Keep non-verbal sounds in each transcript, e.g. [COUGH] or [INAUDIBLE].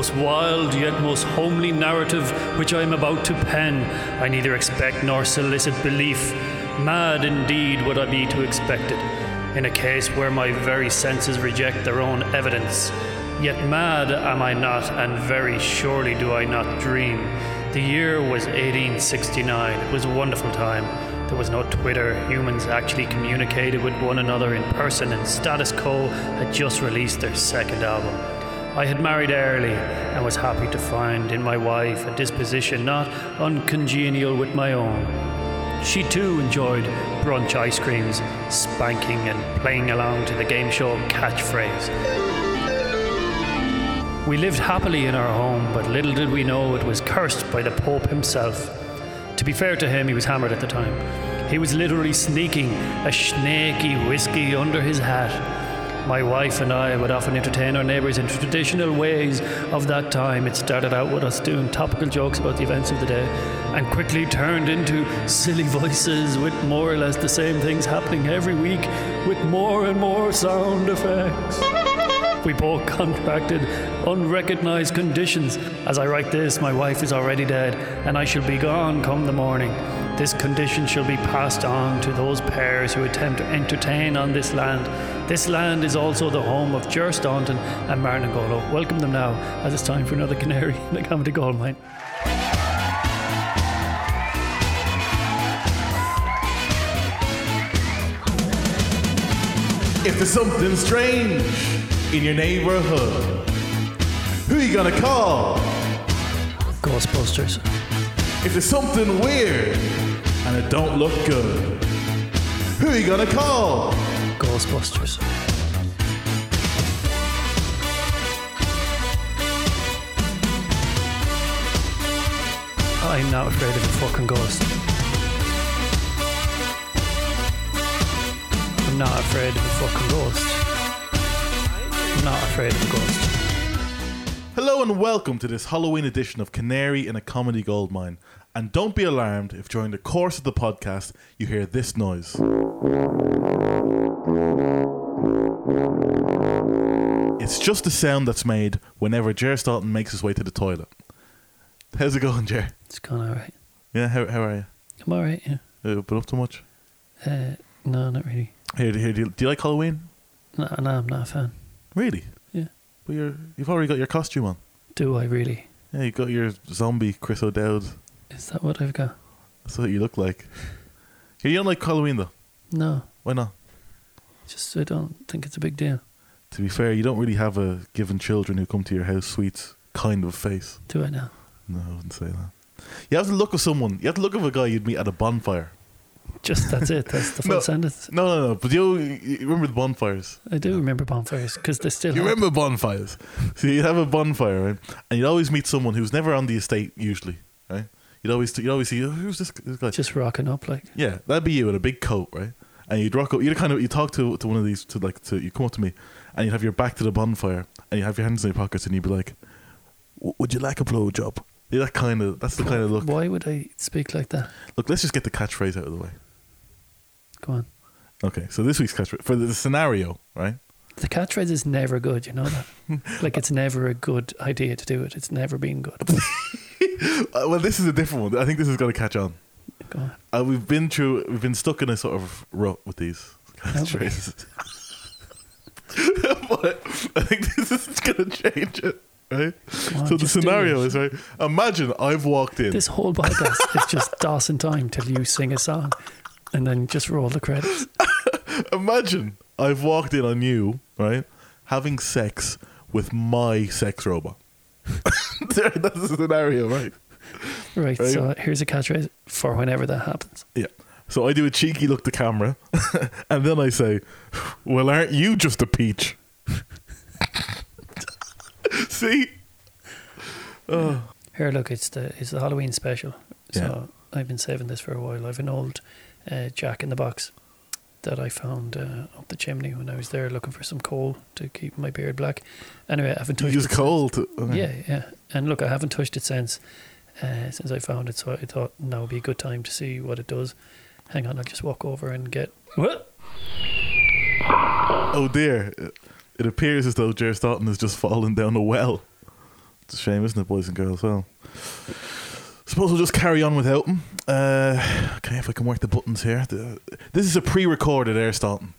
Most wild yet most homely narrative which I am about to pen, I neither expect nor solicit belief. Mad indeed would I be to expect it, in a case where my very senses reject their own evidence. Yet mad am I not, and very surely do I not dream. The year was 1869. It was a wonderful time. There was no Twitter. Humans actually communicated with one another in person, and Status Quo had just released their second album. I had married early and was happy to find in my wife a disposition not uncongenial with my own. She too enjoyed brunch ice creams, spanking, and playing along to the game show catchphrase. We lived happily in our home, but little did we know it was cursed by the Pope himself. To be fair to him, he was hammered at the time. He was literally sneaking a snaky whiskey under his hat. My wife and I would often entertain our neighbours in traditional ways of that time. It started out with us doing topical jokes about the events of the day and quickly turned into silly voices with more or less the same things happening every week with more and more sound effects. We both contracted unrecognized conditions. As I write this, my wife is already dead, and I shall be gone come the morning. This condition shall be passed on to those pairs who attempt to entertain on this land. This land is also the home of Ger Staunton and Martin Golo. Welcome them now, as it's time for another canary in the comedy gold mine. If there's something strange in your neighborhood, who are you gonna call? Ghostbusters. If there's something weird and it don't look good, who are you gonna call? Ghostbusters. I'm not afraid of a fucking ghost. I'm not afraid of a fucking ghost. I'm not afraid of a ghost. Hello and welcome to this Halloween edition of Canary in a Comedy Goldmine. And don't be alarmed if during the course of the podcast you hear this noise. It's just the sound that's made whenever Ger Staunton makes his way to the toilet. How's it going, Ger? It's going alright. Yeah, how, how are you? I'm alright, yeah. Uh, been up too much? Uh, no, not really. Here, here, do you, do you like Halloween? No, no, I'm not a fan. Really? Yeah. But you're, you've already got your costume on. Do I really? Yeah, you got your zombie Chris O'Dowd. Is that what I've got? That's what you look like. You don't like Halloween though. No, Why not? just I don't think it's a big deal. To be fair, you don't really have a given children who come to your house sweets kind of face. Do I now? No, I wouldn't say that. You have to look of someone. You have to look of a guy you'd meet at a bonfire. Just that's it. That's the [LAUGHS] full No. sentence. No, no, no. But you, you remember the bonfires. I do remember bonfires because they still. You happen. remember bonfires. So you'd have a bonfire, right? And you'd always meet someone who's never on the estate usually, right? You'd always you'd always see "Oh, who's this, this guy. just rocking up like Yeah, that'd be you in a big coat, right? And you'd rock up. You'd kind of you talk to to one of these to like to you come up to me, and you'd have your back to the bonfire, and you have your hands in your pockets, and you'd be like, "Would you like a blowjob?" Yeah, that kind of that's the kind of look. Why would I speak like that? Look, let's just get the catchphrase out of the way. Go on. Okay, so this week's catchphrase for the scenario, right? The catchphrase is never good. You know that. [LAUGHS] like it's never a good idea to do it. It's never been good. [LAUGHS] [LAUGHS] Uh, well, this is a different one. I think this is going to catch on. Go on. Uh, we've been through, we've been stuck in a sort of rut with these Have we? catchphrases. but I think this is going to change it, right? On, so the scenario is right. Imagine I've walked in. This whole podcast is just Dawson time till you sing a song, and then just roll the credits. [LAUGHS] Imagine I've walked in on you, right, having sex with my sex robot. [LAUGHS] That's the scenario, right? Right. Right. So here's a catchphrase for whenever that happens. Yeah. So I do a cheeky look to camera, [LAUGHS] and then I say, "Well, aren't you just a peach?" [LAUGHS] See? Oh, Here, look, it's the it's the Halloween special. So I've been saving this for a while. I've an old uh, Jack in the Box that I found uh, up the chimney when I was there looking for some coal to keep my beard black. Anyway, I haven't you touched use it. coal to. okay. Yeah, yeah. And look, I haven't touched it since uh, since I found it. So I thought now would be a good time to see what it does. Hang on, I'll just walk over and get what? Oh dear. it appears as though Ger Staunton has just fallen down a well. It's a shame, isn't it, boys and girls? Well, suppose we'll just carry on without him. Uh, okay, if I can work the buttons here. The- This is a pre-recorded Air Staunton.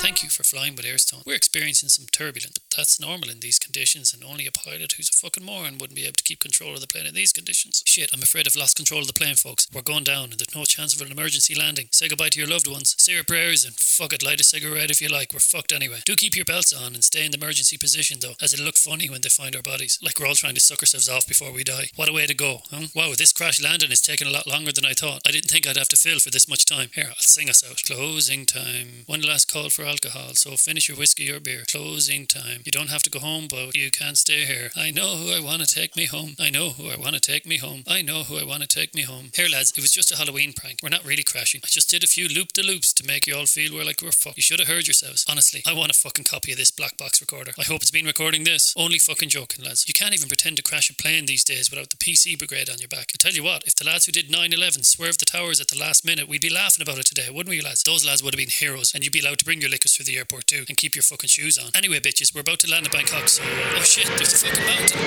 Thank you for flying with Airstone. We're experiencing some turbulence, that's normal in these conditions, and only a pilot who's a fucking moron wouldn't be able to keep control of the plane in these conditions. Shit, I'm afraid I've lost control of the plane, folks. We're going down, and there's no chance of an emergency landing. Say goodbye to your loved ones. Say your prayers, and fuck it, light a cigarette if you like. We're fucked anyway. Do keep your belts on and stay in the emergency position, though, as it'll look funny when they find our bodies. Like we're all trying to suck ourselves off before we die. What a way to go, huh? Wow, this crash landing is taking a lot longer than I thought. I didn't think I'd have to fill for this much time. Here, I'll sing us out. Closing time. One last call for alcohol, so finish your whiskey or beer. Closing time. You don't have to go home, but you can't stay here. I know who I want to take me home. I know who I want to take me home. I know who I want to take me home. Here, lads, it was just a Halloween prank. We're not really crashing. I just did a few loop de loops to make you all feel we're like we're fucked. You should have heard yourselves. Honestly, I want a fucking copy of this black box recorder. I hope it's been recording this. Only fucking joking, lads. You can't even pretend to crash a plane these days without the PC brigade on your back. I tell you what, if the lads who did 9 11 swerved the towers at the last minute, we'd be laughing about it today, wouldn't we, lads? Those lads would have been heroes, and you'd be allowed to bring your liquors through the airport too, and keep your fucking shoes on. Anyway, bitches, we're about to land in Bangkok, so. Oh shit, there's a fucking mountain.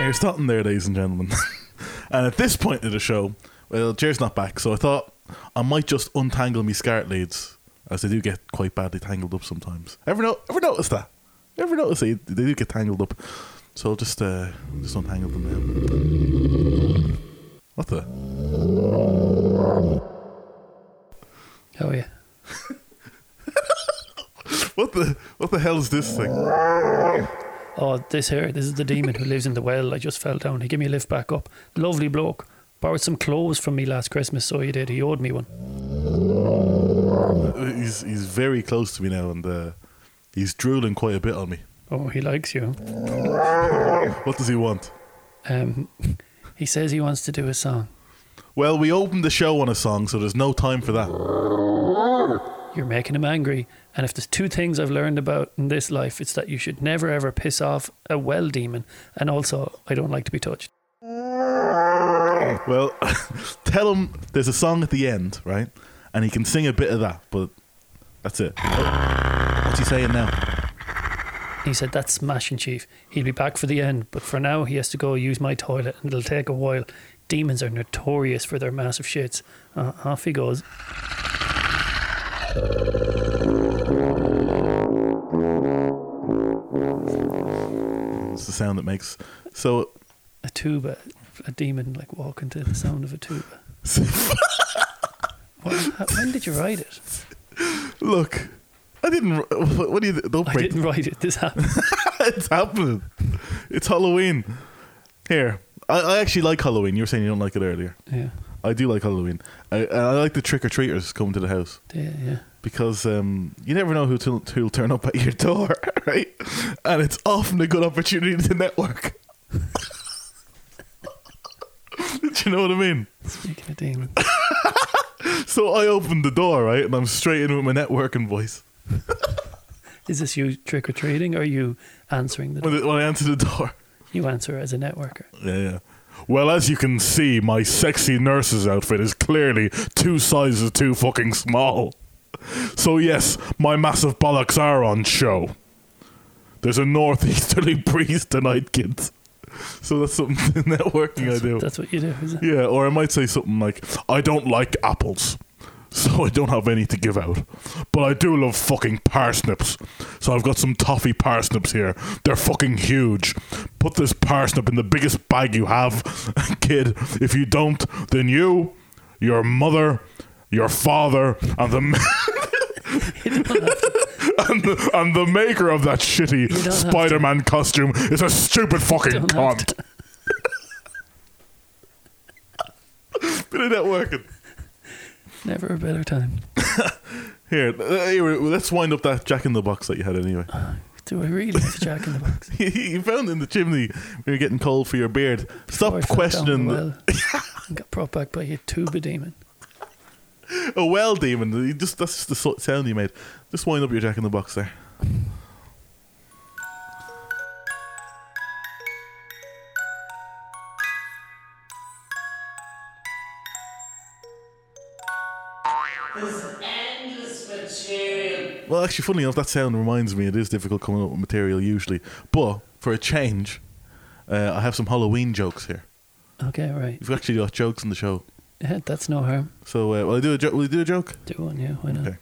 Air Staunton there, ladies and gentlemen. [LAUGHS] and at this point of the show, well, Ger's not back, so I thought I might just untangle me SCART leads, as they do get quite badly tangled up sometimes. Ever no- ever notice that? Ever notice they, they do get tangled up? So I'll just uh, just untangle them now. What the? Oh yeah. [LAUGHS] What the? What the hell is this thing? Oh, this here, this is the demon who lives in the well. I just fell down. He gave me a lift back up. Lovely bloke. Borrowed some clothes from me last Christmas, so he did. He owed me one. He's he's very close to me now, and uh, he's drooling quite a bit on me. Oh, he likes you. What does he want? Um, he says he wants to do a song. Well, we opened the show on a song, so there's no time for that. You're making him angry. And if there's two things I've learned about in this life, it's that you should never ever piss off a well demon. And also, I don't like to be touched. Well, [LAUGHS] tell him there's a song at the end, right? And he can sing a bit of that, but that's it. Oh, What's he saying now? He said, That's smashing, Chief. He'll be back for the end, but for now, he has to go use my toilet and it'll take a while. Demons are notorious for their massive shits. Uh, off he goes. It's the sound that makes. So, A tuba, a demon like walking to the sound of a tuba. [LAUGHS] What, how- when did you write it? look, I didn't. What, what do you? Don't break. I didn't write it. This happened. [LAUGHS] it's happening. It's Halloween. Here, I, I actually like Halloween. You were saying you don't like it earlier. Yeah, I do like Halloween. I, I like the trick or treaters coming to the house. yeah, yeah. because um, you never know who to, who'll turn up at your door, [LAUGHS] right? And it's often a good opportunity to network. [LAUGHS] Do you know what I mean? Speaking of demons. [LAUGHS] So I opened the door, right, and I'm straight in with my networking voice Is this you trick or treating or you answering the door? when I answer the door. You answer as a networker. Yeah, yeah. Well, as you can see, my sexy nurse's outfit is clearly two sizes too fucking small. So yes, my massive bollocks are on show. There's a northeasterly [LAUGHS] breeze tonight, kids. So that's something [LAUGHS] networking I That's, do. that's what you do? Yeah, or I might say something like, I don't like apples, so I don't have any to give out. But I do love fucking parsnips. So I've got some toffee parsnips here. They're fucking huge. Put this parsnip in the biggest bag you have. [LAUGHS] Kid, if you don't, then you, your mother, your father, and the. You don't have to- And the, and the maker of that shitty don't have to. Spider Man costume is a stupid fucking cunt. [LAUGHS] Bit of networking. Never a better time. [LAUGHS] Here, uh, here, let's wind up that Jack in the Box that you had anyway. Do I really have Jack in the box? [LAUGHS] you found it in the chimney when you're getting cold for your beard. Before I Stop fell down questioning the the, well [LAUGHS] and got brought back by a tuba demon. a well demon. You just that's just the so- sound you made. Just wind up your Jack in the Box there. Actually, funny enough, that sound reminds me it is difficult coming up with material usually. But for a change, uh, I have some Halloween jokes here. Okay, right. We've actually got jokes in the show. Yeah, that's no harm. So, uh, will I do a jo- will I do a joke? Do one, yeah, why not? Okay.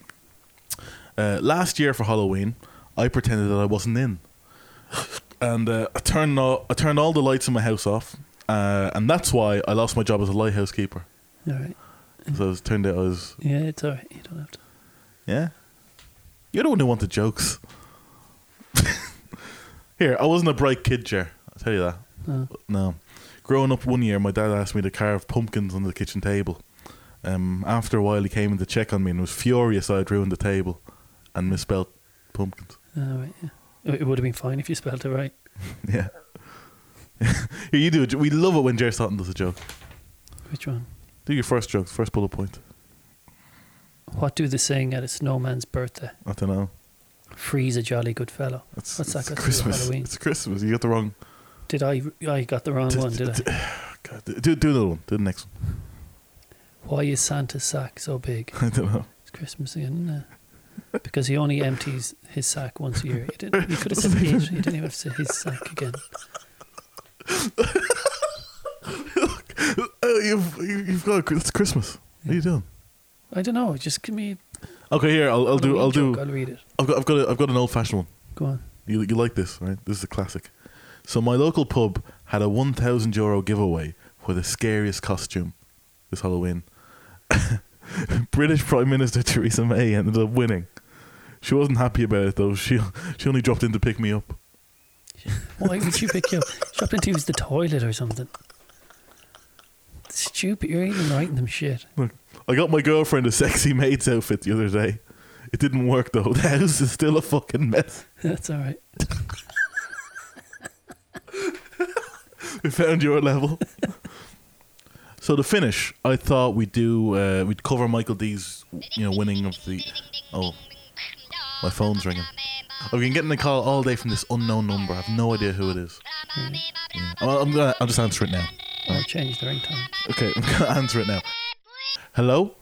Uh, last year for Halloween, I pretended that I wasn't in, [LAUGHS] and uh, I turned all, I turned all the lights in my house off, uh, and that's why I lost my job as a lighthouse keeper. All right. So it turned out I was Yeah, it's all right. You don't have to. yeah. You're the one who wanted jokes. [LAUGHS] Here, I wasn't a bright kid, Ger. I'll tell you that. No. No. Growing up one year, my dad asked me to carve pumpkins on the kitchen table. Um, after a while, he came in to check on me and was furious I'd ruined the table and misspelled pumpkins. All right, yeah. It would have been fine if you spelled it right. [LAUGHS] Yeah. [LAUGHS] Here, you do it. We love it when Ger Staunton does a joke. Which one? Do your first joke, first bullet point. What do they sing at a snowman's birthday? I don't know. Freeze a jolly good fellow. It's, What's that it's got to Christmas. Halloween? It's Christmas. You got the wrong. Did I? I got the wrong one, did I? [SIGHS] God, do, do another one. Do the next one. Why is Santa's sack so big? [LAUGHS] I don't know. It's Christmas again, isn't it? Because he only [LAUGHS] empties his sack once a year. He, didn't, he could have said. He didn't even have to say his sack again. [LAUGHS] Oh, you've you've got it's Christmas. What are you doing? I don't know. Just give me. Okay, here I'll, I'll do I'll do I'll read it. I've got I've got a, I've got an old fashioned one. Go on. You you like this, right? This is a classic. So my local pub had a one thousand euro giveaway for the scariest costume this Halloween. [LAUGHS] British Prime Minister Theresa May ended up winning. She wasn't happy about it though. She [LAUGHS] she only dropped in to pick me up. Why would you pick you up? She up to use the toilet or something. Stupid. You're even writing them shit. Look, I got my girlfriend a sexy maid's outfit the other day. It didn't work though. [LAUGHS] The house is still a fucking mess. That's all right. We found your level. so the finish, I thought we'd do uh, we'd cover Michael D's you know winning of the oh my phone's ringing. I've been getting a call all day from this unknown number. I have no idea who it is. Yeah. Well, I'm gonna I'll just answer it now. I'll change the ringtone. Okay, [LAUGHS] I'm gonna answer it now. Hello,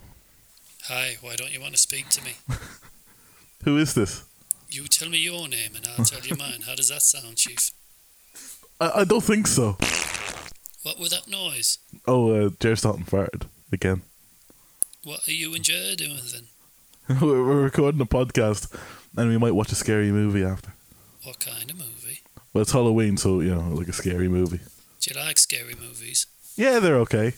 Hi, why don't you want to speak to me? [LAUGHS] who is this? You tell me your name and I'll tell you mine. How does that sound, Chief? I, I don't think so. What was that noise? Oh, uh, Ger Staunton farted again. What are you and Ger doing then? [LAUGHS] we're, we're recording a podcast, and we might watch a scary movie after. What kind of movie? Well, it's Halloween, so you know, like a scary movie. Do you like scary movies? Yeah, they're okay.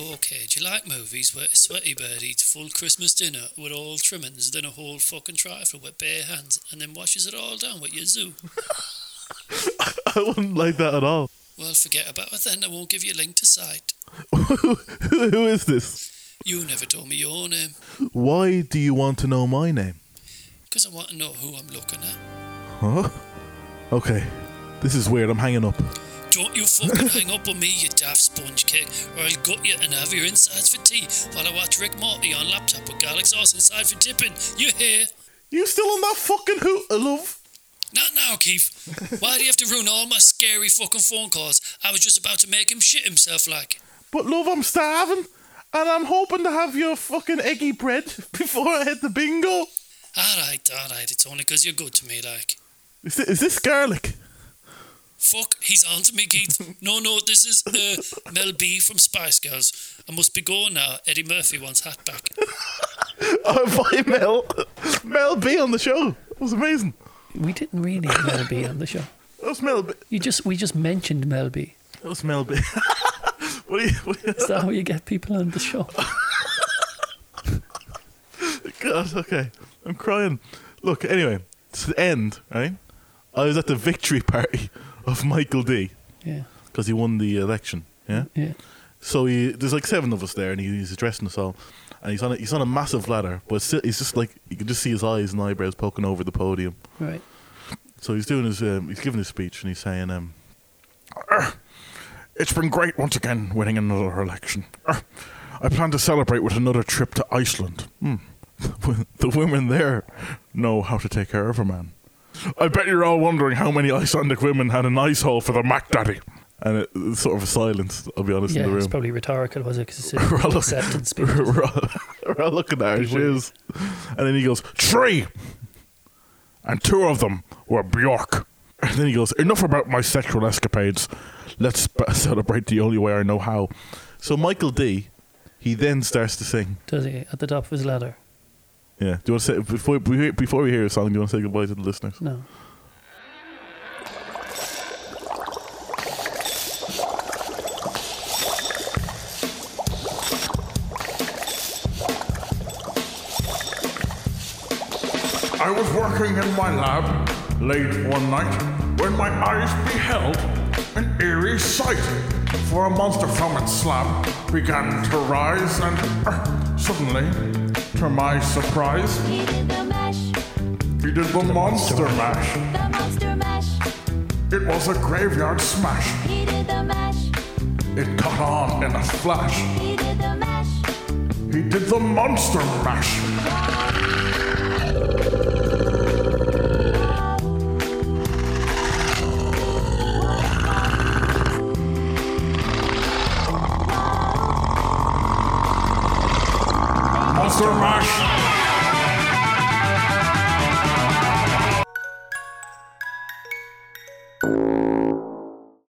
Okay, do you like movies where a sweaty bird eats a full Christmas dinner with all trimmings, then a whole fucking trifle with bare hands, and then washes it all down with your zoo? [LAUGHS] I wouldn't like that at all. Well, forget about it then. I won't give you a link to site. who, [LAUGHS] who is this? You never told me your name, Why do you want to know my name? because I want to know who I'm looking at. Huh? Okay, this is weird. I'm hanging up. Don't you fucking hang up on me, you daft sponge cake, or I'll gut you and have your insides for tea while I watch Rick Morty on laptop with garlic sauce inside for dipping. You hear? You still on that fucking hoot, uh, love? Not now, Keith. Why do you have to ruin all my scary fucking phone calls? I was just about to make him shit himself like. But love, I'm starving, and I'm hoping to have your fucking eggy bread [LAUGHS] before I hit the bingo. Alright, alright, it's only 'cause you're good to me, like. Is this, is this garlic? Fuck, he's on to me, Keith. [LAUGHS] No, no, this is uh, Mel B from Spice Girls. I must be going now. Eddie Murphy wants hat back. [LAUGHS] Oh, bye, Mel. Mel B on the show. It was amazing. We didn't really have Mel B on the show. [LAUGHS] That was Mel B. You just we just mentioned Mel B. That was Mel B. what are you? What are you Is that how you get people on the show? God, okay. I'm crying. Look, anyway, it's the end, right? I was at the victory party of Michael D Yeah, because he won the election. Yeah. yeah. So he, there's like seven of us there, and he, he's addressing us all. And he's on a, he's on a massive ladder, but still, he's just like you can just see his eyes and eyebrows poking over the podium. Right. So he's doing his um, he's giving his speech, and he's saying, um, "It's been great once again winning another election. I plan to celebrate with another trip to Iceland. Hmm. [LAUGHS] the women there know how to take care of a man. I bet you're all wondering how many Icelandic women had an ice hole for their Mac Daddy. and it, it's sort of a silence. I'll be honest Yeah, in the room. it's probably rhetorical, was it? Because [LAUGHS] We're all it's look- acceptance [LAUGHS] speech. we're, all, we're all looking at our Be weird. shoes, and then he goes three, and two of them were Bjork. And then he goes, enough about my sexual escapades. Let's celebrate the only way I know how. So Michael D, he then starts to sing. Does he at the top of his ladder? Yeah. Do you want to say before we hear, before we hear a song? Do you want to say goodbye to the listeners? No. I was working in my lab late one night when my eyes beheld an eerie sight. For a monster from its slab began to rise, and uh, suddenly, to my surprise, He did the mash, he did the monster mash. the monster mash. It was a graveyard smash. He did the mash, It caught on in a flash. he did the mash. He did the monster mash. Monster mash.